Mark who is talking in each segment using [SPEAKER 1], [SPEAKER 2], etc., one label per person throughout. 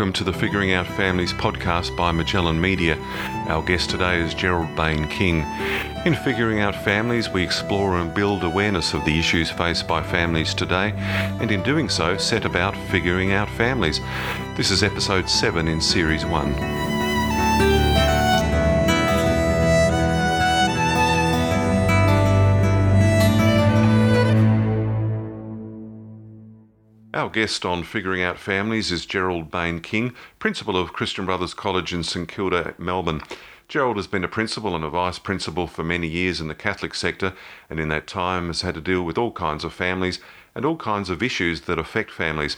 [SPEAKER 1] welcome to the Figuring Out Families podcast by Magellan Media. Our guest today is Gerald Bain King. In Figuring Out Families, we explore and build awareness of the issues faced by families today, and in doing so, set about figuring out families. This is episode 7 in series 1. Our guest on Figuring Out Families is Gerald Bain King, Principal of Christian Brothers College in St Kilda, Melbourne. Gerald has been a principal and a vice principal for many years in the Catholic sector, and in that time has had to deal with all kinds of families and all kinds of issues that affect families.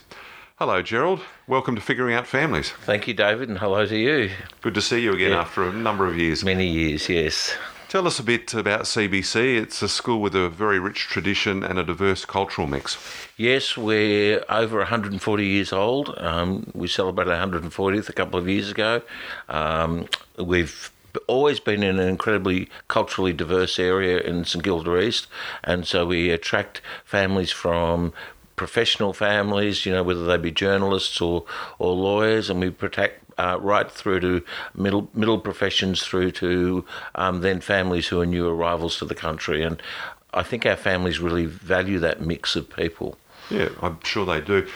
[SPEAKER 1] Hello, Gerald. Welcome to Figuring Out Families.
[SPEAKER 2] Thank you, David, and hello to you.
[SPEAKER 1] Good to see you again
[SPEAKER 2] Yeah.
[SPEAKER 1] after a number of years.
[SPEAKER 2] Many years, yes.
[SPEAKER 1] Tell us a bit about CBC. It's a school with a very rich tradition and a diverse cultural mix.
[SPEAKER 2] Yes, we're over 140 years old. Um, we celebrated 140th a couple of years ago. Um, we've always been in an incredibly culturally diverse area in St Kilda East, and so we attract families from professional families, you know, whether they be journalists or, or lawyers, and we protect uh, right through to middle middle professions, through to um, then families who are new arrivals to the country. And I think our families really value that mix of people.
[SPEAKER 1] Yeah, I'm sure they do.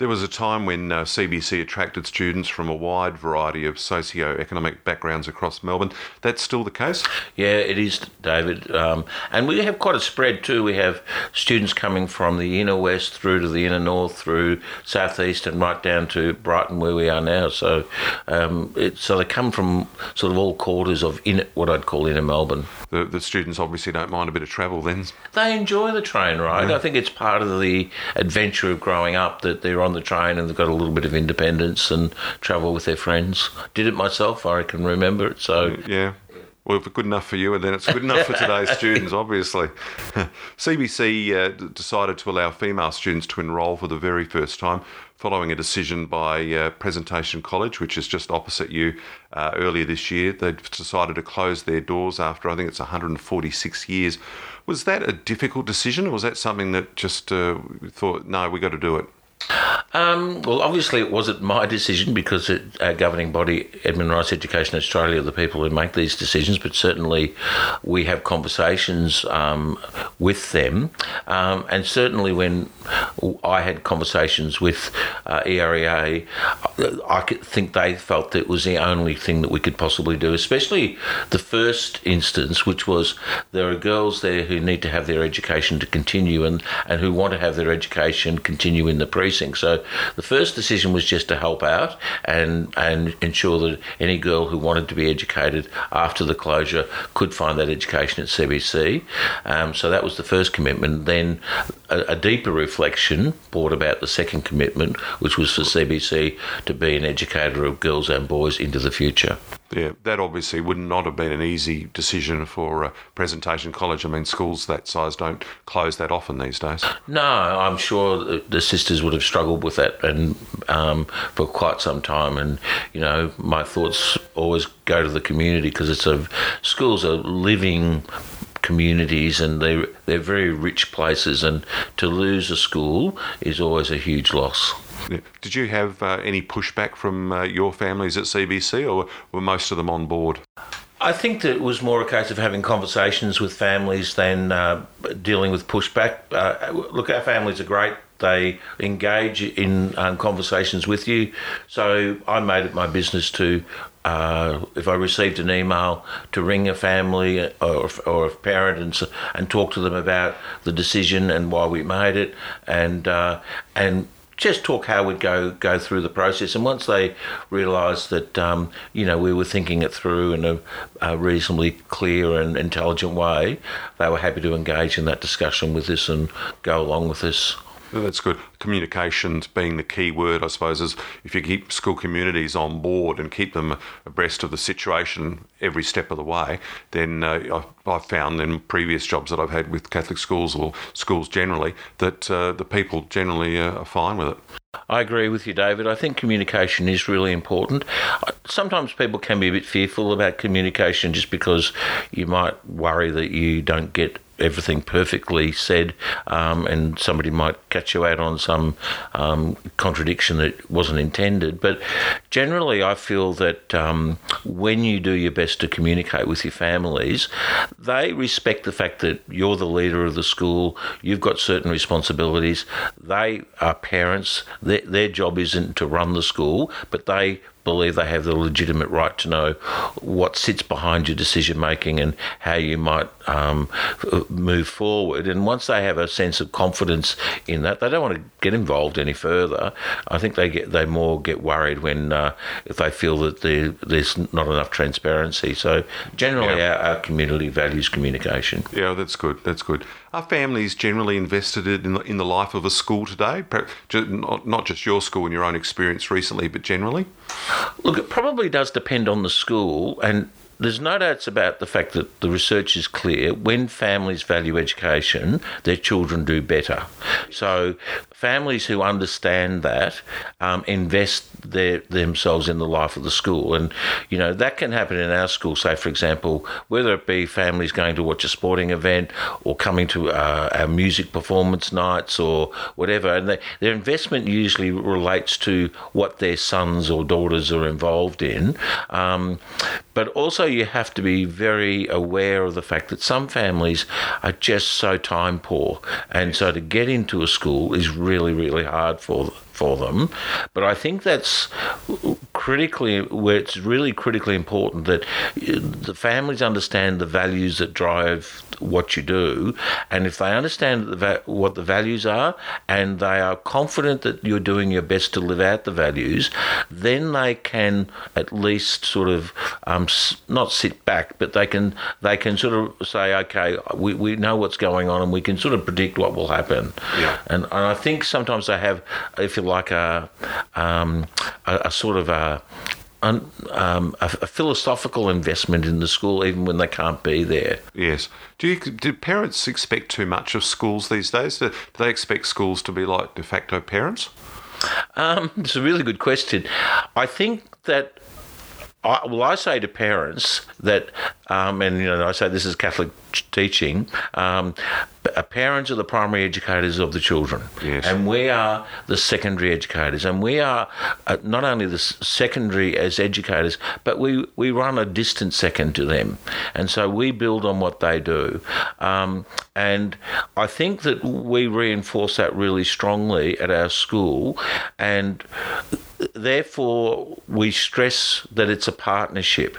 [SPEAKER 1] There was a time when uh, CBC attracted students from a wide variety of socio-economic backgrounds across Melbourne. That's still the case?
[SPEAKER 2] Yeah, it is, David. Um, and we have quite a spread too. We have students coming from the inner west through to the inner north, through southeast, and right down to Brighton, where we are now. So, um, it, so they come from sort of all quarters of inner, what I'd call inner Melbourne.
[SPEAKER 1] The, the students obviously don't mind a bit of travel then.
[SPEAKER 2] They enjoy the train ride. I think it's part of the adventure of growing up that they're on the train and they've got a little bit of independence and travel with their friends. Did it myself, I can remember it. So
[SPEAKER 1] Yeah. Well, if it's good enough for you, and then it's good enough for today's students, obviously. CBC uh, decided to allow female students to enrol for the very first time following a decision by uh, Presentation College, which is just opposite you, uh, earlier this year. They decided to close their doors after, I think it's 146 years. Was that a difficult decision, or was that something that just uh, thought, no, we got to do it?
[SPEAKER 2] Um, well, obviously, it wasn't my decision because it, our governing body, Edmund Rice Education Australia, are the people who make these decisions. But certainly, we have conversations um, with them, um, and certainly when I had conversations with uh, EREA, I think they felt that it was the only thing that we could possibly do. Especially the first instance, which was there are girls there who need to have their education to continue and, and who want to have their education continue in the precinct. So the first decision was just to help out and and ensure that any girl who wanted to be educated after the closure could find that education at CBC. Um, so that was the first commitment. Then a, a deeper reflection brought about the second commitment, which was for CBC to be an educator of girls and boys into the future.
[SPEAKER 1] Yeah, that obviously would not have been an easy decision for uh, Presentation College. I mean, schools that size don't close that often these days.
[SPEAKER 2] No, I'm sure the- the sisters would have struggled with that and um, for quite some time. And you know, my thoughts always go to the community because it's a schools are living communities and they they're very rich places. And to lose a school is always a huge loss.
[SPEAKER 1] Did you have uh, any pushback from uh, your families at CBC, or were most of them on board?
[SPEAKER 2] I think that it was more a case of having conversations with families than uh, dealing with pushback. Uh, look, our families are great. They engage in um, conversations with you. So I made it my business to, uh, if I received an email, to ring a family or, or a parent and, and talk to them about the decision and why we made it, and uh, and just talk how we'd go go through the process. And once they realised that um, you know we were thinking it through in a, a reasonably clear and intelligent way, they were happy to engage in that discussion with us and go along with us.
[SPEAKER 1] That's good. Communications being the key word, I suppose, is if you keep school communities on board and keep them abreast of the situation every step of the way, then uh, I've, I've found in previous jobs that I've had with Catholic schools or schools generally that uh, the people generally uh, are fine with it.
[SPEAKER 2] I agree with you, David. I think communication is really important. Sometimes people can be a bit fearful about communication just because you might worry that you don't get everything perfectly said, um, and somebody might catch you out on some um, contradiction that wasn't intended. But generally, I feel that um, when you do your best to communicate with your families, they respect the fact that you're the leader of the school, you've got certain responsibilities. They are parents, their, their job isn't to run the school, but they believe they have the legitimate right to know what sits behind your decision making and how you might um, move forward. And once they have a sense of confidence in that, they don't want to get involved any further. I think they get they more get worried when uh, if they feel that there's not enough transparency. So generally, yeah. our, our, community values communication.
[SPEAKER 1] Yeah, that's good. That's good. Are families generally invested in the, in the life of a school today? Not, not just your school and your own experience recently, but generally?
[SPEAKER 2] Look, it probably does depend on the school, and there's no doubts about the fact that the research is clear. When families value education, their children do better. So, families who understand that um, invest their, themselves in the life of the school. And, you know, that can happen in our school. Say, for example, whether it be families going to watch a sporting event or coming to uh, our music performance nights or whatever. And they, their investment usually relates to what their sons or daughters are involved in. Um, but also, you have to be very aware of the fact that some families are just so time poor. And so to get into a school is really, really hard for them for them. But I think that's critically where it's really critically important that the families understand the values that drive what you do, and if they understand the, what the values are and they are confident that you're doing your best to live out the values, then they can at least sort of um, not sit back, but they can they can sort of say, okay, we, we know what's going on and we can sort of predict what will happen.
[SPEAKER 1] Yeah.
[SPEAKER 2] And, and I think sometimes they have, if you like a, um, a, a sort of a um, a, a, philosophical investment in the school, even when they can't be there.
[SPEAKER 1] Yes. Do you, do parents expect too much of schools these days? Do, do they expect schools to be like de facto parents?
[SPEAKER 2] Um, it's a really good question. I think that I, well, I say to parents that, um, and you know, I say this is Catholic teaching. Um, parents are the primary educators of the children,
[SPEAKER 1] yes.
[SPEAKER 2] and we are the secondary educators. And we are uh, not only the secondary as educators, but we we run a distant second to them, and so we build on what they do. Um, and I think that we reinforce that really strongly at our school, and therefore, we stress that it's a partnership.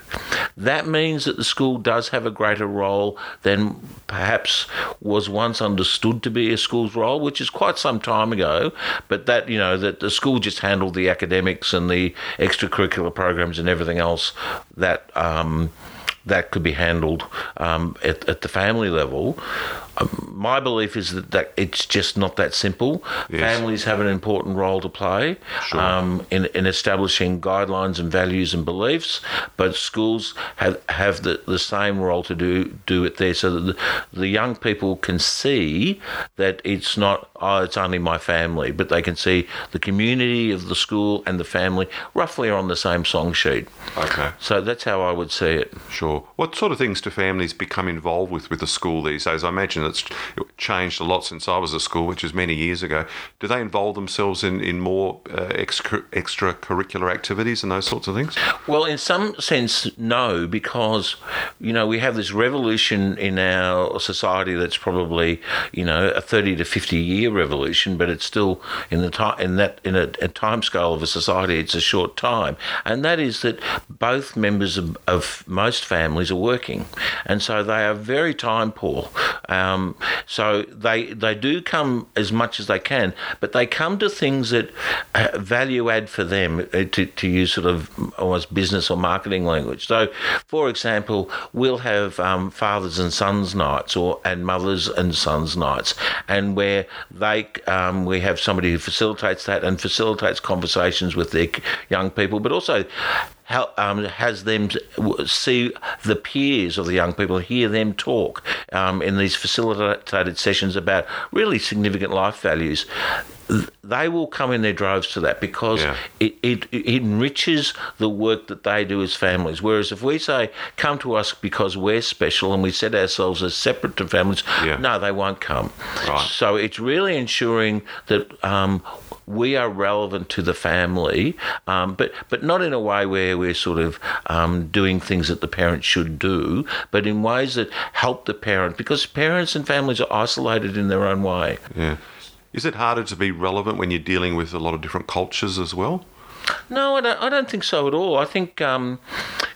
[SPEAKER 2] That means that the school does have a greater role than perhaps was once understood to be a school's role, which is quite some time ago. But that, you know, that the school just handled the academics and the extracurricular programs and everything else that. Um, that could be handled um, at, at, the family level. Um, my belief is that, that it's just not that simple. Yes. Families have an important role to play
[SPEAKER 1] sure.
[SPEAKER 2] um, in, in establishing guidelines and values and beliefs, but schools have, have the, the same role to do do it there so that the, the young people can see that it's not, oh, it's only my family, but they can see the community of the school and the family roughly are on the same song sheet.
[SPEAKER 1] Okay.
[SPEAKER 2] So that's how I would see it.
[SPEAKER 1] Sure. What sort of things do families become involved with with the school these days? I imagine it's changed a lot since I was at school, which is many years ago. Do they involve themselves in, in more uh, extra, extracurricular activities and those sorts of things?
[SPEAKER 2] Well, in some sense, no, because, you know, we have this revolution in our society that's probably, you know, a 30 to 50 year revolution, but it's still in the time, in that, in a, a time scale of a society, it's a short time. And that is that both members of, of most families are working. And so they are very time poor. Um, so they they do come as much as they can, but they come to things that uh, value add for them uh, to, to use sort of almost business or marketing language. So, for example, we'll have um, fathers and sons nights or and mothers and sons nights, and where they um, we have somebody who facilitates that and facilitates conversations with their young people, but also how, um, has them see the peers of the young people, hear them talk um, in these facilitated sessions about really significant life values they will come in their droves to that because
[SPEAKER 1] Yeah.
[SPEAKER 2] it, it, it enriches the work that they do as families. Whereas if we say, come to us because we're special and we set ourselves as separate to families,
[SPEAKER 1] Yeah.
[SPEAKER 2] no, they won't come.
[SPEAKER 1] Right.
[SPEAKER 2] So it's really ensuring that um, we are relevant to the family, um, but but not in a way where we're sort of um, doing things that the parent should do, but in ways that help the parent because parents and families are isolated in their own way.
[SPEAKER 1] Yeah. Is it harder to be relevant when you're dealing with a lot of different cultures as well?
[SPEAKER 2] No, I don't, I don't think so at all. I think um,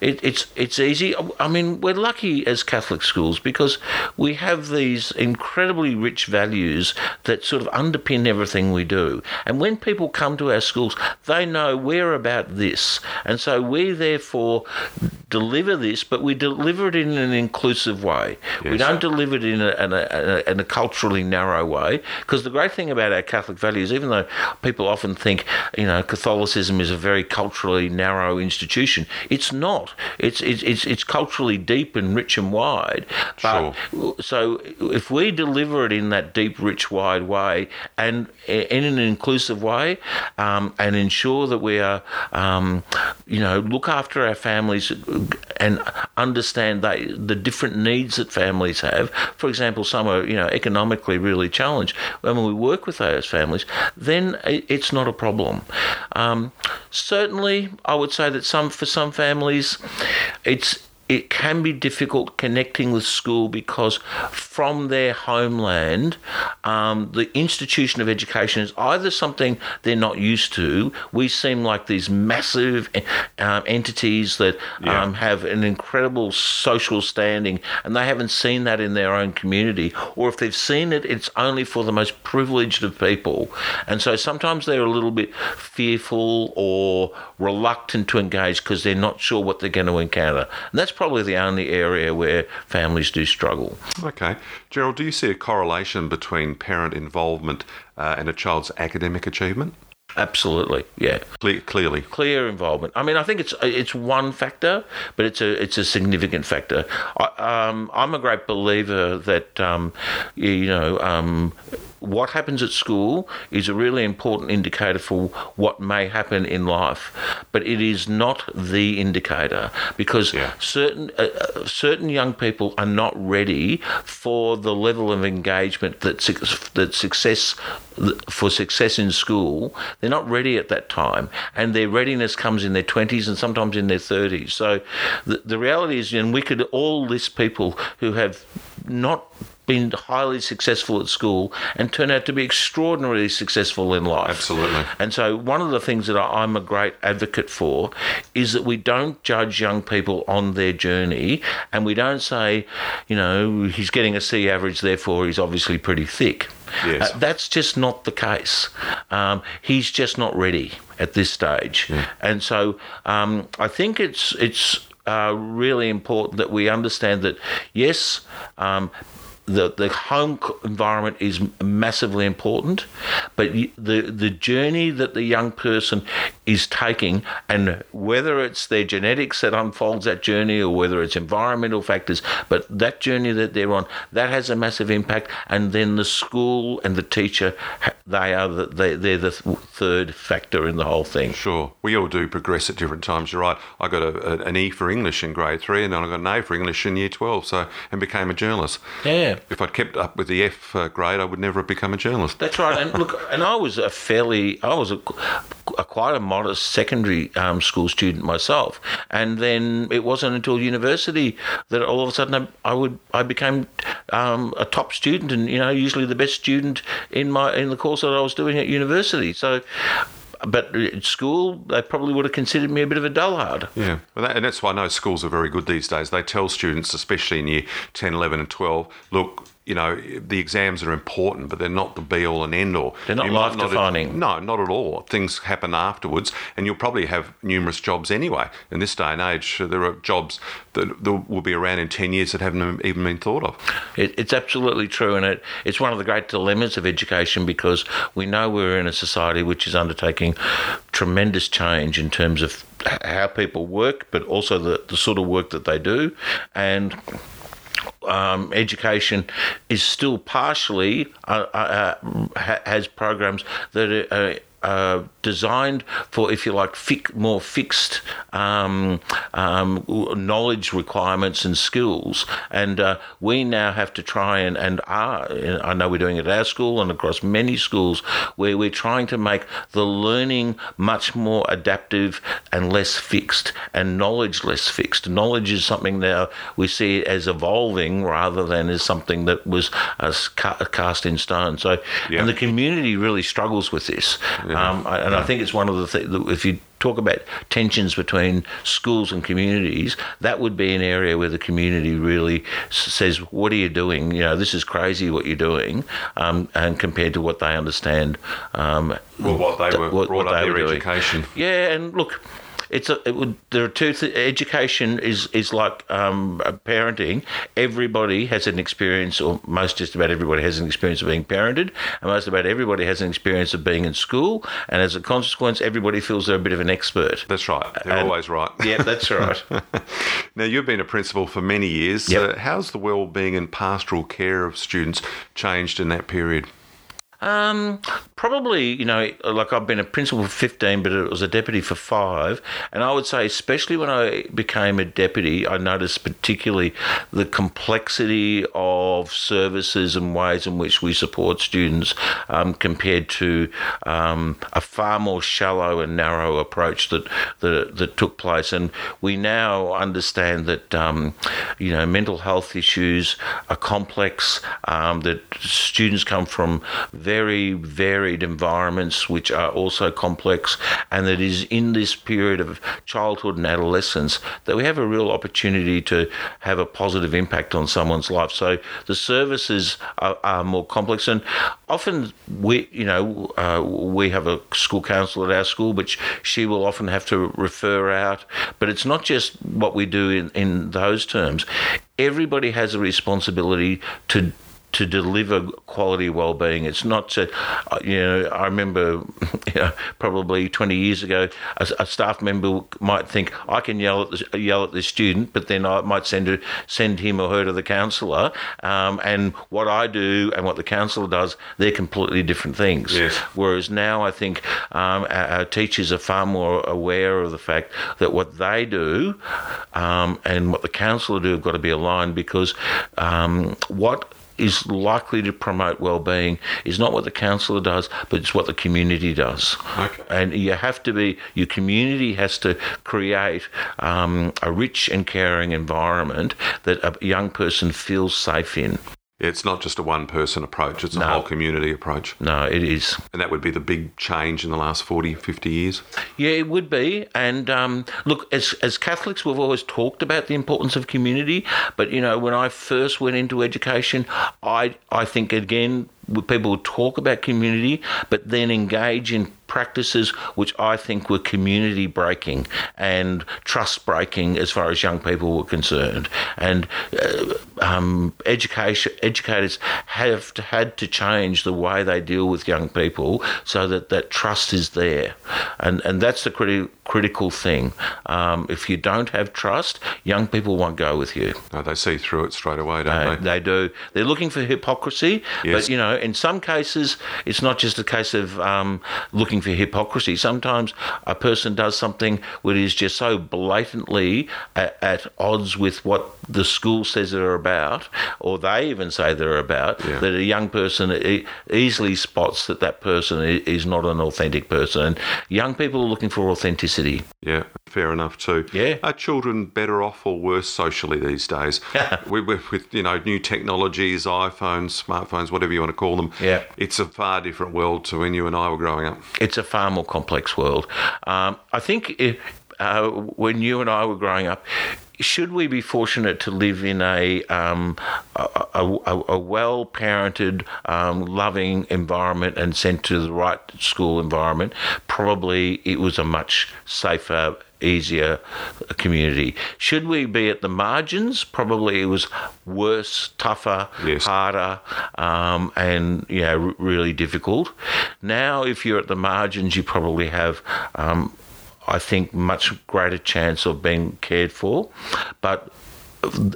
[SPEAKER 2] it, it's it's easy. I mean, we're lucky as Catholic schools because we have these incredibly rich values that sort of underpin everything we do. And when people come to our schools, they know we're about this, and so we therefore deliver this, but we deliver it in an inclusive way. We don't deliver it in a, in a, in a culturally narrow way. Because the great thing about our Catholic values, even though people often think, you know, Catholicism is a very culturally narrow institution, it's not. It's it's it's, it's culturally deep and rich and wide. But so if we deliver it in that deep, rich, wide way, and in an inclusive way, um, and ensure that we are, um, you know, look after our families and understand they, the different needs that families have. For example, some are, you know, economically really challenged. When we work with those families, then it's not a problem. Um, certainly, I would say that some for some families, it's it can be difficult connecting with school because from their homeland, um, the institution of education is either something they're not used to. We seem like these massive um, entities that
[SPEAKER 1] Yeah.
[SPEAKER 2] um, have an incredible social standing, and they haven't seen that in their own community. Or if they've seen it, it's only for the most privileged of people. And so sometimes they're a little bit fearful or reluctant to engage because they're not sure what they're going to encounter. And that's probably the only area where families do struggle.
[SPEAKER 1] Okay. Gerald, do you see a correlation between parent involvement uh, and a child's academic achievement?
[SPEAKER 2] Absolutely, yeah.
[SPEAKER 1] Cle- clearly.
[SPEAKER 2] clear involvement. I mean, I think it's it's one factor, but it's a it's a significant factor. I, um, I'm a great believer that um, you, you know um, what happens at school is a really important indicator for what may happen in life, but it is not the indicator because
[SPEAKER 1] Yeah.
[SPEAKER 2] certain uh, uh, certain young people are not ready for the level of engagement that suc- that success for success in school. They're not ready at that time, and their readiness comes in their twenties and sometimes in their thirties. So the, the reality is, and we could all list people who have not been highly successful at school and turn out to be extraordinarily successful in life.
[SPEAKER 1] Absolutely.
[SPEAKER 2] And so, one of the things that I'm a great advocate for is that we don't judge young people on their journey and we don't say, you know, he's getting a C average, therefore he's obviously pretty thick.
[SPEAKER 1] Yes.
[SPEAKER 2] Uh, that's just not the case. Um, he's just not ready at this stage. And so, um, I think it's, it's, uh, really important that we understand that yes, um, the the home environment is massively important, but the the journey that the young person is taking, and whether it's their genetics that unfolds that journey, or whether it's environmental factors, but that journey that they're on, that has a massive impact. And then the school and the teacher, they are the, they they're the third factor in the whole thing.
[SPEAKER 1] Sure. We all do progress at different times. You're right. I got a, an E for English in grade three, and then I got an A for English in year 12, so and became a journalist.
[SPEAKER 2] Yeah.
[SPEAKER 1] If I'd kept up with the F uh, grade, I would never have become a journalist.
[SPEAKER 2] That's right. And look, and I was a fairly, I was a, a quite a modest secondary um, school student myself, and then it wasn't until university that all of a sudden I, I would I became um, a top student, and you know usually the best student in my in the course that I was doing at university. So. But at school, they probably would have considered me a bit of a dullard.
[SPEAKER 1] Yeah, well, that, and that's why I know schools are very good these days. They tell students, especially in year 10, 11, and 12, look, you know, the exams are important, but they're not the be all and end all.
[SPEAKER 2] They're not
[SPEAKER 1] You might
[SPEAKER 2] life-defining.
[SPEAKER 1] no, not at all. Things happen afterwards, and you'll probably have numerous jobs anyway. In this day and age, there are jobs that, that will be around in 10 years that haven't even been thought of.
[SPEAKER 2] It, it's absolutely true, and it, it's one of the great dilemmas of education because we know we're in a society which is undertaking tremendous change in terms of how people work, but also the, the sort of work that they do. And um, education is still partially uh, uh, ha- has programs that are. Uh, designed for, if you like, more fixed um, um, knowledge requirements and skills. And uh, we now have to try and, and are, I know we're doing it at our school and across many schools, where we're trying to make the learning much more adaptive and less fixed, and knowledge less fixed. Knowledge is something now we see as evolving rather than as something that was uh, cast in stone. So, yeah. and the community really struggles with this. Yeah. Um, and I think it's one of the things that if you talk about tensions between schools and communities, that would be an area where the community really says, "What are you doing? You know, this is crazy what you're doing," um, and compared to what they understand. Um,
[SPEAKER 1] well, what they were what, brought what up their education.
[SPEAKER 2] Yeah, and look it's a, it would, there are two th- education is is like um, parenting. Everybody has an experience, or most just about everybody has an experience of being parented, and most about everybody has an experience of being in school. And as a consequence, everybody feels they're a bit of an expert.
[SPEAKER 1] That's right. They're and, always right.
[SPEAKER 2] Yeah, that's right.
[SPEAKER 1] now you've been a principal for many years. Yep. Uh, how's the well-being and pastoral care of students changed in that period?
[SPEAKER 2] Um, probably, you know, like I've been a principal for 15, but it was a deputy for five. And I would say, especially when I became a deputy, I noticed particularly the complexity of services and ways in which we support students um, compared to um, a far more shallow and narrow approach that, that, that took place. And we now understand that, um, you know, mental health issues are complex, um, that students come from very varied environments which are also complex, and it is in this period of childhood and adolescence that we have a real opportunity to have a positive impact on someone's life. So the services are, are more complex, and often we, you know, uh, we have a school counsellor at our school, but she will often have to refer out. But it's not just what we do in, in those terms. Everybody has a responsibility to to deliver quality well-being. It's not to, uh, you know, I remember you know, probably 20 years ago, a, a, staff member might think I can yell at the, yell at the student, but then I might send her, send him or her to the counsellor. Um, and what I do and what the counsellor does, they're completely different things.
[SPEAKER 1] Yes.
[SPEAKER 2] Whereas now I think um, our, our, teachers are far more aware of the fact that what they do um, and what the counsellor do have got to be aligned because um, what is likely to promote well-being is not what the counsellor does, but it's what the community does.
[SPEAKER 1] Okay.
[SPEAKER 2] And you have to be your community has to create um, a rich and caring environment that a young person feels safe in.
[SPEAKER 1] It's not just a one person approach, it's a no. whole community approach.
[SPEAKER 2] No, it is.
[SPEAKER 1] And that would be the big change in the last 40, 50 years?
[SPEAKER 2] Yeah, it would be. And um, look, as, as Catholics, we've always talked about the importance of community. But, you know, when I first went into education, I, I think, again, people would talk about community, but then engage in practices which I think were community breaking and trust breaking as far as young people were concerned. And uh, um, education educators have to, had to change the way they deal with young people so that that trust is there, and and that's the critical critical thing. Um, if you don't have trust, young people won't go with you.
[SPEAKER 1] No, they see through it straight away, don't
[SPEAKER 2] they? They do. They're looking for hypocrisy, yes. but you know, in some cases, it's not just a case of um, looking for hypocrisy. Sometimes a person does something which is just so blatantly at, at odds with what the school says they're about, or they even say they're about, yeah. that a young person e- easily spots that that person is not an authentic person. And young people are looking for authenticity.
[SPEAKER 1] Yeah, fair enough too.
[SPEAKER 2] Yeah.
[SPEAKER 1] Are children better off or worse socially these days? we, with you know new technologies, iPhones, smartphones, whatever you want to call them.
[SPEAKER 2] Yeah.
[SPEAKER 1] It's a far different world to when you and I were growing up.
[SPEAKER 2] It's a far more complex world. Um, I think if, uh, when you and I were growing up, should we be fortunate to live in a um, a, a, a well parented, um, loving environment and sent to the right school environment, probably it was a much safer easier community. Should we be at the margins? Probably it was worse, tougher,
[SPEAKER 1] yes.
[SPEAKER 2] harder, um, and you know, r- really difficult. Now, if you're at the margins, you probably have. Um, I think much greater chance of being cared for, but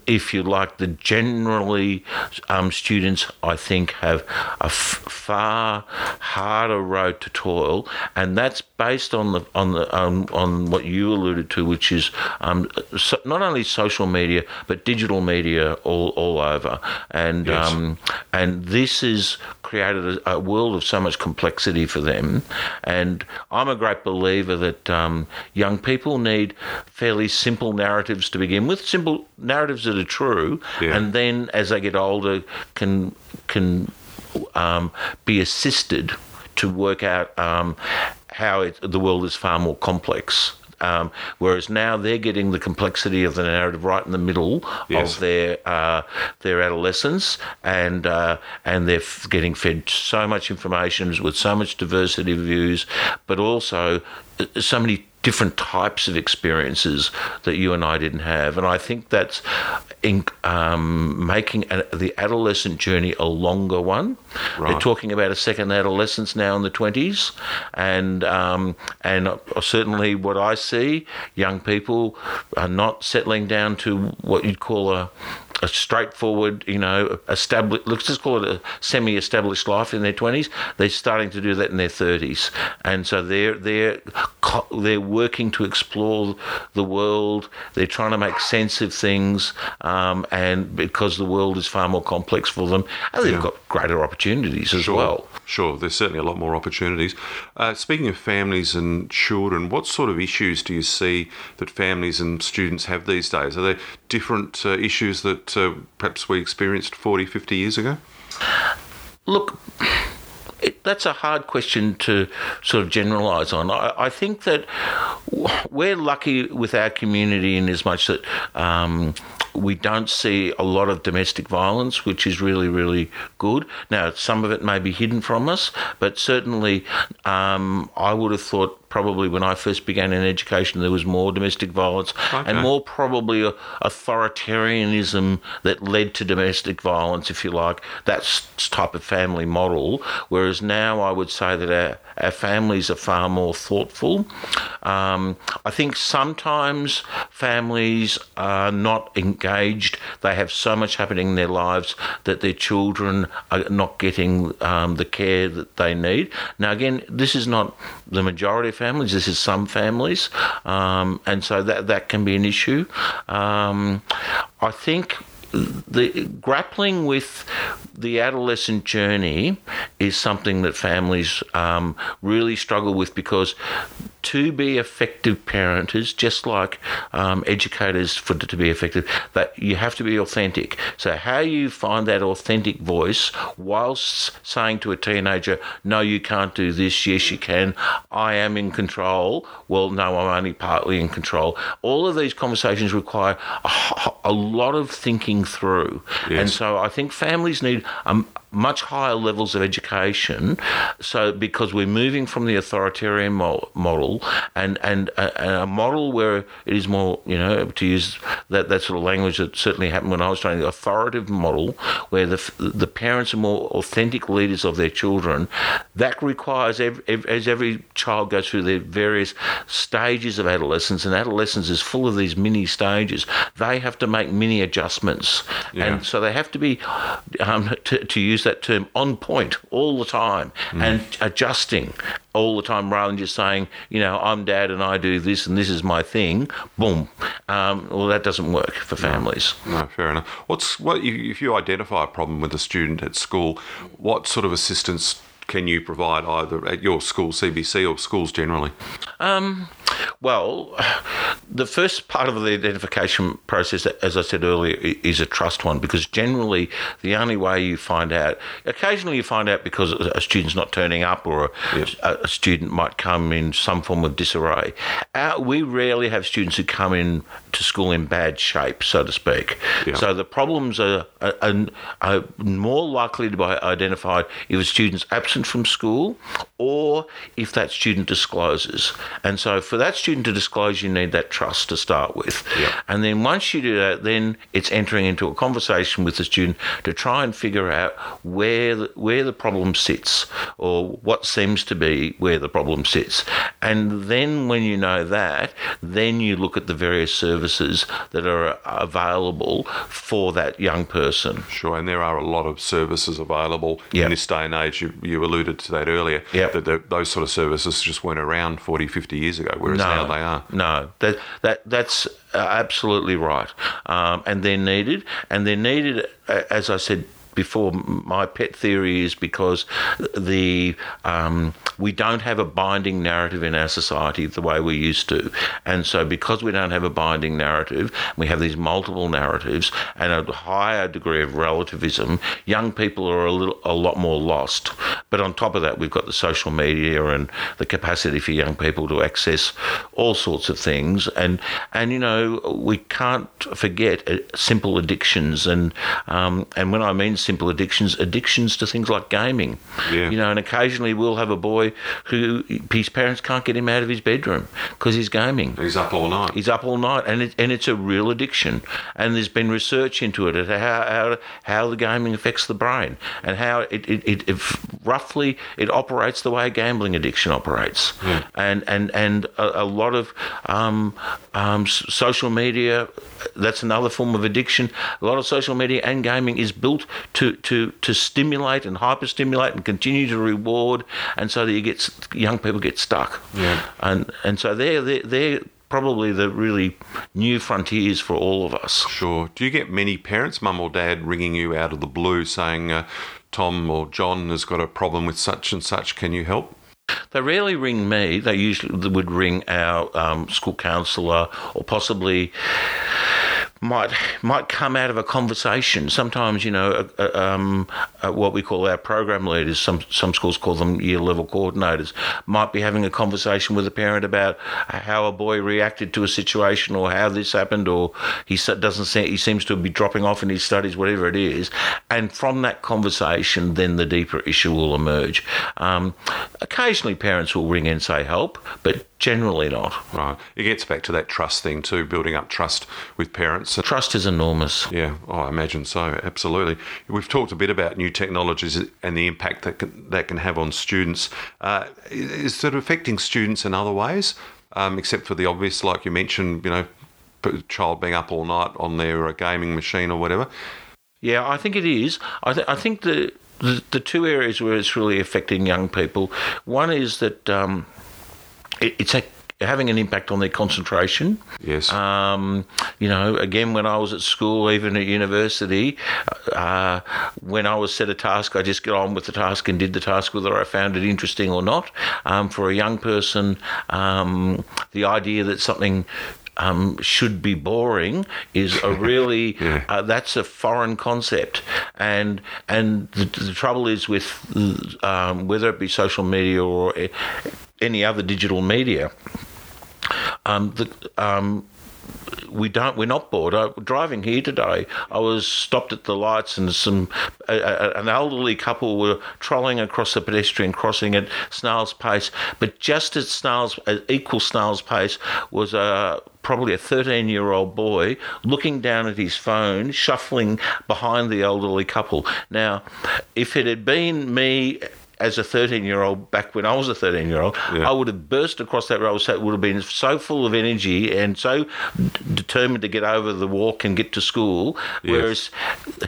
[SPEAKER 2] if you like, the generally um, students, I think, have a f- far harder road to toil, and that's based on the on the um, on what you alluded to, which is um, so not only social media but digital media all, all over, and
[SPEAKER 1] Yes.
[SPEAKER 2] um, and this has created a, a world of so much complexity for them. And I'm a great believer that um, young people need fairly simple narratives to begin with, simple narratives that are true,
[SPEAKER 1] Yeah.
[SPEAKER 2] and then as they get older, can can um, be assisted to work out um, how it, the world is far more complex. Um, whereas now they're getting the complexity of the narrative right in the middle
[SPEAKER 1] Yes.
[SPEAKER 2] of their uh, their adolescence, and uh, and they're f- getting fed so much information with so much diversity of views, but also uh, so many different types of experiences that you and I didn't have, and I think that's in, um, making a, the adolescent journey a longer one.
[SPEAKER 1] Right.
[SPEAKER 2] They're talking about a second adolescence now in the twenties, and um, and uh, certainly what I see, young people are not settling down to what you'd call a a straightforward, you know, established. Let's just call it a semi-established life in their twenties. They're starting to do that in their thirties, and so they're they're they're working to explore the world. They're trying to make sense of things, um, and because the world is far more complex for them, and they've
[SPEAKER 1] Yeah.
[SPEAKER 2] got greater opportunities as
[SPEAKER 1] Sure.
[SPEAKER 2] well.
[SPEAKER 1] Sure, there's certainly a lot more opportunities. Uh, speaking of families and children, what sort of issues do you see that families and students have these days? Are there different uh, issues that uh, perhaps we experienced 40, 50 years ago?
[SPEAKER 2] Look, it, that's a hard question to sort of generalise on. I, I think that we're lucky with our community in as much that um, we don't see a lot of domestic violence, which is really, really good. Now, some of it may be hidden from us, but certainly um, I would have thought probably when I first began in education there was more domestic violence and more probably authoritarianism that led to domestic violence, if you like, that type of family model. Whereas now I would say that our, our families are far more thoughtful. Um, I think sometimes families are not engaged, they have so much happening in their lives that their children are not getting um, the care that they need. Now, again, this is not the majority of families, this is some families, um, and so that, that can be an issue. Um, I think the grappling with the adolescent journey is something that families um, really struggle with because to be effective parenters, just like um, educators for to be effective, that you have to be authentic. So how you find that authentic voice whilst saying to a teenager, "No, you can't do this. Yes, you can. I am in control." Well, no, I'm only partly in control. All of these conversations require a lot of thinking through,
[SPEAKER 1] yes.
[SPEAKER 2] and so I think families need um, much higher levels of education. So because we're moving from the authoritarian mo- model and and a, and a model where it is more, you know, to use that that sort of language that certainly happened when I was training, the authoritative model where the the parents are more authentic leaders of their children. That requires ev ev as every child goes through their various stages of adolescence, and adolescence is full of these mini stages. They have to make mini adjustments,
[SPEAKER 1] Yeah.
[SPEAKER 2] and so they have to be, um, to, to use that term, on point all the time and adjusting all the time rather than just saying, you know, I'm dad and I do this and this is my thing. Boom. Um, well, that doesn't work for families.
[SPEAKER 1] No, fair enough. What's what if you identify a problem with a student at school? What sort of assistance can you provide either at your school, CBC, or schools generally?
[SPEAKER 2] Well, the first part of the identification process, as I said earlier, is a trust one because generally the only way you find out, occasionally you find out because a student's not turning up or a, a, a student might come in some form of disarray. Our, we rarely have students who come in to school in bad shape, so to speak.
[SPEAKER 1] Yeah.
[SPEAKER 2] So the problems are, are, are, are more likely to be identified if a student's absent from school or if that student discloses. And so for that student to disclose, you need that trust to start with.
[SPEAKER 1] Yeah.
[SPEAKER 2] And then once you do that, then it's entering into a conversation with the student to try and figure out where the, where the problem sits or what seems to be where the problem sits. And then when you know that, then you look at the various services that are available for that young person.
[SPEAKER 1] Sure, and there are a lot of services available
[SPEAKER 2] Yep.
[SPEAKER 1] in this day and age. You, you alluded to that earlier,
[SPEAKER 2] Yep.
[SPEAKER 1] that the, those sort of services just weren't around 40, 50 years ago, whereas now they are.
[SPEAKER 2] No, that that that's uh, absolutely right, um, and they're needed, and they're needed, uh, as I said before. My pet theory is because the um, we don't have a binding narrative in our society the way we used to, and so because we don't have a binding narrative, we have these multiple narratives and a higher degree of relativism. Young people are a little a lot more lost, but on top of that, we've got the social media and the capacity for young people to access all sorts of things, and and you know we can't forget uh, simple addictions, and um, and when I mean simple addictions, addictions to things like gaming.
[SPEAKER 1] Yeah.
[SPEAKER 2] You know, and occasionally we'll have a boy who his parents can't get him out of his bedroom because he's gaming.
[SPEAKER 1] He's up all night.
[SPEAKER 2] He's up all night, and it, and it's a real addiction. And there's been research into it, at how how, how the gaming affects the brain, and how it, it, it, it roughly it operates the way a gambling addiction operates. Yeah. And and and a, a lot of um, um, social media, that's another form of addiction. A lot of social media and gaming is built to to to stimulate and hyperstimulate and continue to reward, and so that you get young people get stuck.
[SPEAKER 1] Yeah.
[SPEAKER 2] And and so they're they're, they're probably the really new frontiers for all of us.
[SPEAKER 1] Sure. Do you get many parents, mum or dad, ringing you out of the blue saying, uh, Tom or John has got a problem with such and such, can you help?
[SPEAKER 2] They rarely ring me. They usually would ring our um, school counsellor or possibly might might come out of a conversation. Sometimes, you know, uh, um, uh, what we call our program leaders, some some schools call them year level coordinators, might be having a conversation with a parent about how a boy reacted to a situation or how this happened, or he doesn't se- he seems to be dropping off in his studies, whatever it is, and from that conversation, then the deeper issue will emerge. Um, occasionally, parents will ring and say help, but generally not.
[SPEAKER 1] Right. It gets back to that trust thing too, building up trust with parents.
[SPEAKER 2] Trust is enormous.
[SPEAKER 1] Yeah, oh, I imagine so. Absolutely. We've talked a bit about new technologies and the impact that can, that can have on students. Uh, is it affecting students in other ways, um, except for the obvious, like you mentioned, you know, child being up all night on their uh, gaming machine or whatever?
[SPEAKER 2] Yeah, I think it is. I, th- I think the, the the two areas where it's really affecting young people. One is that um, it, it's a, having an impact on their concentration.
[SPEAKER 1] Yes.
[SPEAKER 2] Um, you know, again, when I was at school, even at university, uh, when I was set a task, I just got on with the task and did the task whether I found it interesting or not. Um, for a young person, um, the idea that something um, should be boring is a really
[SPEAKER 1] Yeah.
[SPEAKER 2] uh, that's a foreign concept, and and the, the trouble is with um, whether it be social media or any other digital media, um, the um, we don't we're not bored. I, driving here today i was stopped at the lights and some a, a, an elderly couple were trolling across the pedestrian crossing at snail's pace but just at snail's at equal snail's pace was a probably a 13 year old boy looking down at his phone shuffling behind the elderly couple. Now if it had been me as a 13 year old back when I was a 13 year old,
[SPEAKER 1] Yeah.
[SPEAKER 2] I would have burst across that road. So it would have been so full of energy and so d- determined to get over the walk and get to school. Whereas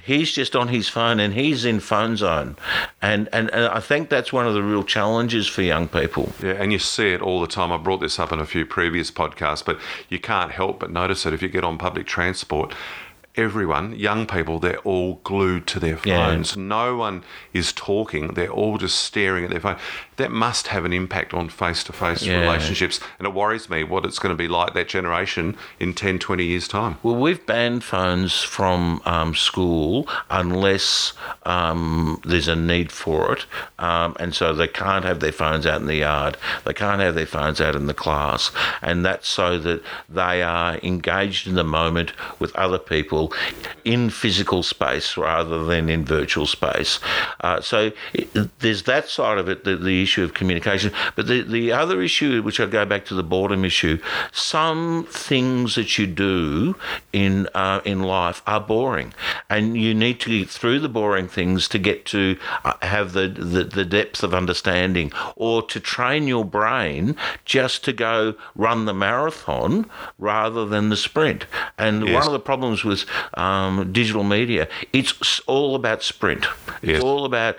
[SPEAKER 2] he's just on his phone and he's in phone zone. And, and, and I think that's one of the real challenges for young people.
[SPEAKER 1] Yeah, and you see it all the time. I brought this up in a few previous podcasts, but you can't help but notice it if you get on public transport. Everyone, young people, they're all glued to their
[SPEAKER 2] Yeah.
[SPEAKER 1] phones. No one is talking. They're all just staring at their phone. That must have an impact on face to face relationships. And it worries me what it's going to be like that generation in 10, 20 years' time.
[SPEAKER 2] Well, we've banned phones from um, school unless um, there's a need for it. Um, and so they can't have their phones out in the yard, they can't have their phones out in the class. And that's so that they are engaged in the moment with other people in physical space rather than in virtual space. Uh, so it, there's that side of it, the, the issue of communication. But the, the other issue, which I go back to the boredom issue, some things that you do in uh, in life are boring, and you need to get through the boring things to get to uh, have the, the, the depth of understanding, or to train your brain just to go run the marathon rather than the sprint. And
[SPEAKER 1] Yes.
[SPEAKER 2] one of the problems with um, digital media, it's all about sprint.
[SPEAKER 1] Yes.
[SPEAKER 2] It's all about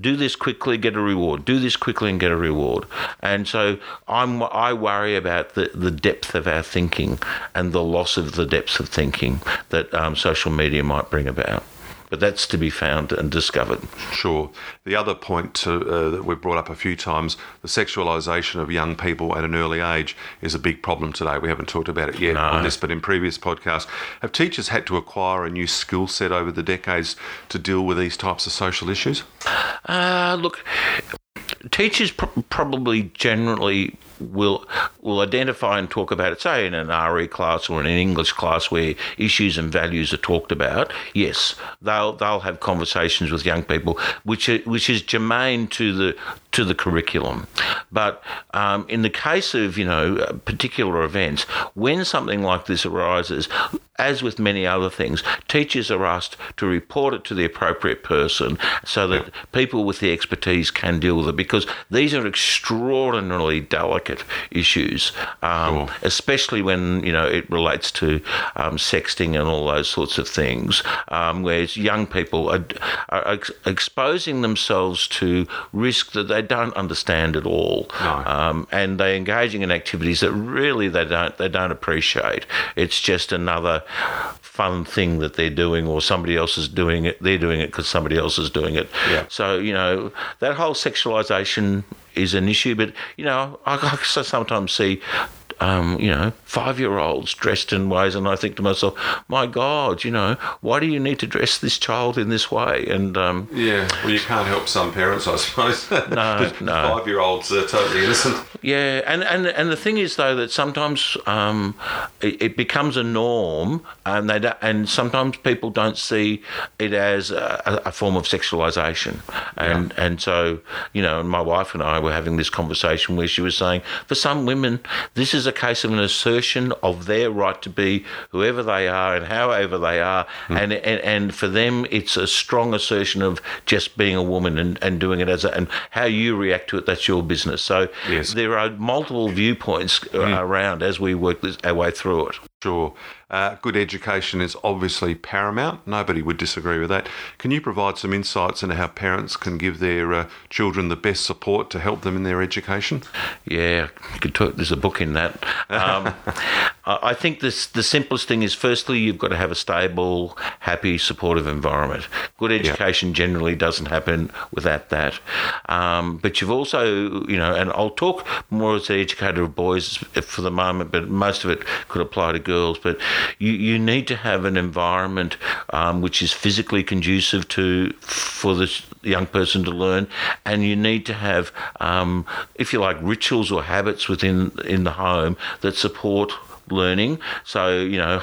[SPEAKER 2] do this quickly, get a reward. Do this quickly and get a reward. And so I'm I worry about the, the depth of our thinking and the loss of the depth of thinking that um, social media might bring about. But that's to be found and discovered.
[SPEAKER 1] Sure. The other point to, uh, that we've brought up a few times, the sexualisation of young people at an early age is a big problem today. We haven't talked about it yet on this, but in previous podcasts, have teachers had to acquire a new skill set over the decades to deal with these types of social issues?
[SPEAKER 2] Uh, look, teachers pr- probably generally will will identify and talk about it, say in an RE class or in an English class where issues and values are talked about. Yes, they'll they'll have conversations with young people, which which is germane to the to the curriculum. But um, in the case of you know particular events, when something like this arises, as with many other things, teachers are asked to report it to the appropriate person so that people with the expertise can deal with it because these are extraordinarily delicate issues, um,
[SPEAKER 1] Sure.
[SPEAKER 2] especially when you know it relates to um, sexting and all those sorts of things, um, whereas young people are, are ex- exposing themselves to risk that they don't understand at all,
[SPEAKER 1] No.
[SPEAKER 2] um, and they're engaging in activities that really they don't they don't appreciate. It's just another fun thing that they're doing, or somebody else is doing it. They're doing it because somebody else is doing it.
[SPEAKER 1] Yeah.
[SPEAKER 2] So you know that whole sexualization is an issue, but you know I, I sometimes see. Um, you know, five-year-olds dressed in ways, and I think to myself, "My God, you know, why do you need to dress this child in this way?" And um,
[SPEAKER 1] Yeah, well, you can't help some parents, I suppose.
[SPEAKER 2] No, no.
[SPEAKER 1] Five year olds are totally innocent.
[SPEAKER 2] Yeah, and, and and the thing is though that sometimes um, it, it becomes a norm, and they don't, and sometimes people don't see it as a, a form of sexualization, and and so you know, and my wife and I were having this conversation where she was saying, for some women, this is a case of an assertion of their right to be whoever they are and however they are, and, and and for them, it's a strong assertion of just being a woman and, and doing it as a, and how you react to it, that's your business. So
[SPEAKER 1] Yes.
[SPEAKER 2] there are multiple viewpoints uh, around as we work this, our way through it.
[SPEAKER 1] Sure. Uh, good education is obviously paramount. Nobody would disagree with that. Can you provide some insights into how parents can give their uh, children the best support to help them in their education?
[SPEAKER 2] Yeah, you could talk, there's a book in that. Um, I think this the simplest thing is firstly you've got to have a stable, happy, supportive environment. Good education generally doesn't happen without that. Um, but you've also, you know, and I'll talk more as an educator of boys for the moment, but most of it could apply to girls. But you, you need to have an environment um, which is physically conducive to for this young person to learn, and you need to have, um, if you like, rituals or habits within in the home that support learning. So, you know,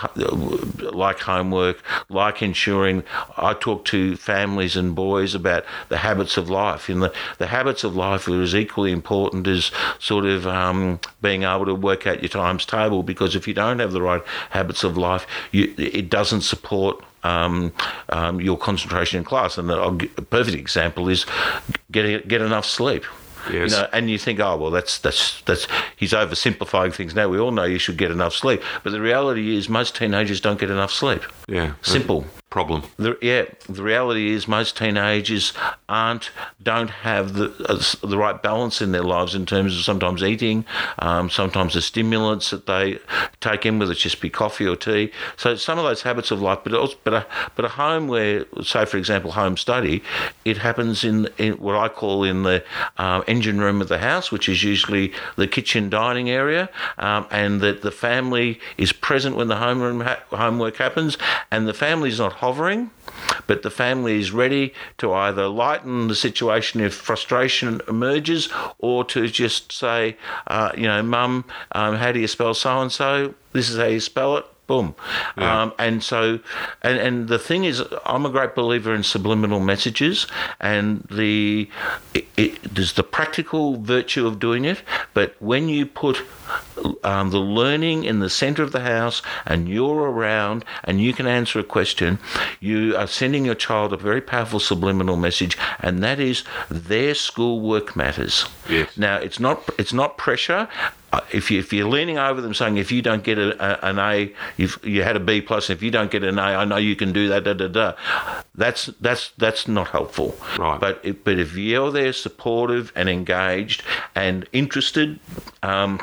[SPEAKER 2] like homework, like ensuring I talk to families and boys about the habits of life. And the, the habits of life are as equally important as sort of um, being able to work out your times table because if you don't have the right habits of life, you, it doesn't support um, um, your concentration in class. And a perfect example is getting get enough sleep.
[SPEAKER 1] Yes.
[SPEAKER 2] You know, and you think, oh well, that's that's that's he's oversimplifying things. Now we all know you should get enough sleep, but the reality is most teenagers don't get enough sleep.
[SPEAKER 1] Yeah.
[SPEAKER 2] Simple.
[SPEAKER 1] Problem.
[SPEAKER 2] The, yeah, the reality is most teenagers aren't don't have the uh, the right balance in their lives in terms of sometimes eating, um, sometimes the stimulants that they take in, whether it's just be coffee or tea. So some of those habits of life, but also, but a but a home where, say for example, home study, it happens in, in what I call in the um, engine room of the house, which is usually the kitchen dining area, um, and that the family is present when the homeroom ha- homework happens, and the family's not hovering, but the family is ready to either lighten the situation if frustration emerges, or to just say, uh, you know, Mum, um, how do you spell so and so? This is how you spell it. Boom.
[SPEAKER 1] Yeah.
[SPEAKER 2] Um, and so, and, and the thing is, I'm a great believer in subliminal messages, and the it, it, there's the practical virtue of doing it, but when you put um, the learning in the center of the house and you're around and you can answer a question, you are sending your child a very powerful subliminal message, and that is their schoolwork matters.
[SPEAKER 1] Yes.
[SPEAKER 2] Now it's not it's not pressure. Uh, If you if you're leaning over them saying if you don't get a, a, an A, you've you had a B plus. If you don't get an A, I know you can do that. Da da da. That's that's that's not helpful.
[SPEAKER 1] Right.
[SPEAKER 2] But if, but if you're there, supportive and engaged and interested. Um,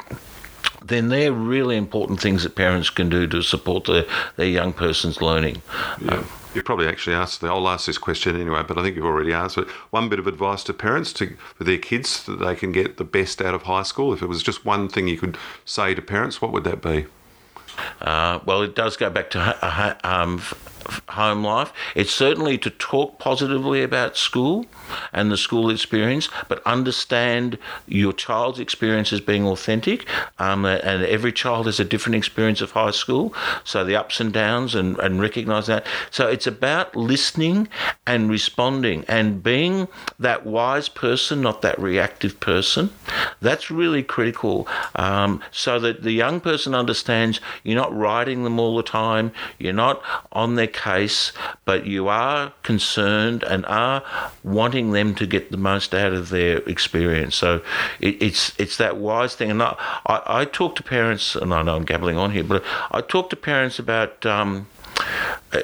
[SPEAKER 2] then they're really important things that parents can do to support their, their young person's learning.
[SPEAKER 1] Yeah. You probably actually asked. I'll ask this question anyway, but I think you've already answered. it. One bit of advice to parents to for their kids that they can get the best out of high school. If it was just one thing you could say to parents, what would that be?
[SPEAKER 2] Uh, well, it does go back to um, home life. It's certainly to talk positively about school and the school experience, but understand your child's experience as being authentic. Um, and every child has a different experience of high school, so the ups and downs, and, and recognize that. So it's about listening and responding and being that wise person, not that reactive person. That's really critical um, so that the young person understands you're not riding them all the time, you're not on their case, but you are concerned and are wanting them to get the most out of their experience. So it, it's it's that wise thing. And I, I, I talk to parents, and I know I'm gabbling on here, but I talk to parents about. Um,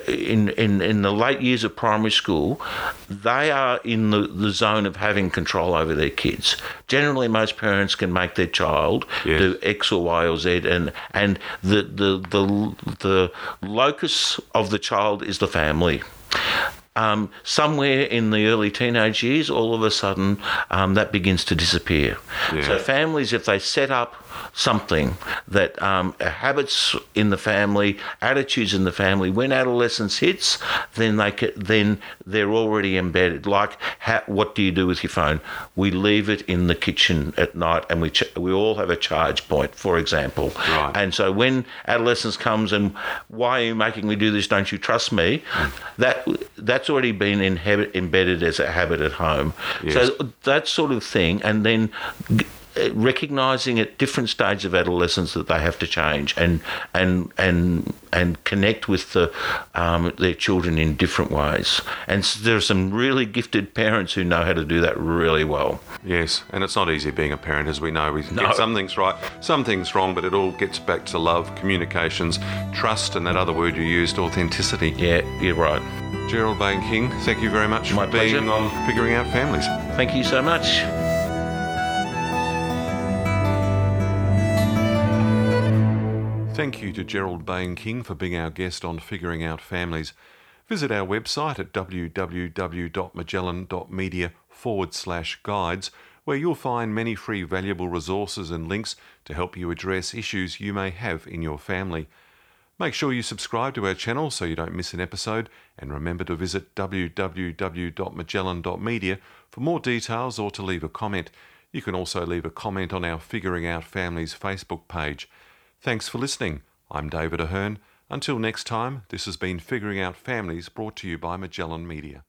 [SPEAKER 2] in, in, in the late years of primary school, they are in the, the zone of having control over their kids. Generally, most parents can make their child
[SPEAKER 1] Yes.
[SPEAKER 2] do X or Y or Z, and and the the the the locus of the child is the family. Um, somewhere in the early teenage years, all of a sudden, um, that begins to disappear.
[SPEAKER 1] Yeah.
[SPEAKER 2] So families, if they set up something that um, habits in the family, attitudes in the family, when adolescence hits, then they ca then they're already embedded. Like, ha- what do you do with your phone? We leave it in the kitchen at night, and we ch- we all have a charge point, for example.
[SPEAKER 1] Right.
[SPEAKER 2] And so when adolescence comes and why are you making me do this? Don't you trust me? That that's already been in habit, embedded as a habit at home.
[SPEAKER 1] Yes.
[SPEAKER 2] So that sort of thing, and then. g- Recognizing at different stages of adolescence that they have to change and and and and connect with the um, their children in different ways, and s- there are some really gifted parents who know how to do that really well.
[SPEAKER 1] Yes, and it's not easy being a parent, as we know. We
[SPEAKER 2] No.
[SPEAKER 1] get some things right, some things wrong, but it all gets back to love, communications, trust, and that other word you used, authenticity.
[SPEAKER 2] Yeah, you're right.
[SPEAKER 1] Gerald Bain King, thank you very much
[SPEAKER 2] My
[SPEAKER 1] for being on Figuring Out Families.
[SPEAKER 2] Thank you so much.
[SPEAKER 1] Thank you to Gerald Bain King for being our guest on Figuring Out Families. Visit our website at www.magellan.media forward slash guides, where you'll find many free valuable resources and links to help you address issues you may have in your family. Make sure you subscribe to our channel so you don't miss an episode, and remember to visit www.magellan.media for more details or to leave a comment. You can also leave a comment on our Figuring Out Families Facebook page. Thanks for listening. I'm David Ahern. Until next time, this has been Figuring Out Families brought to you by Magellan Media.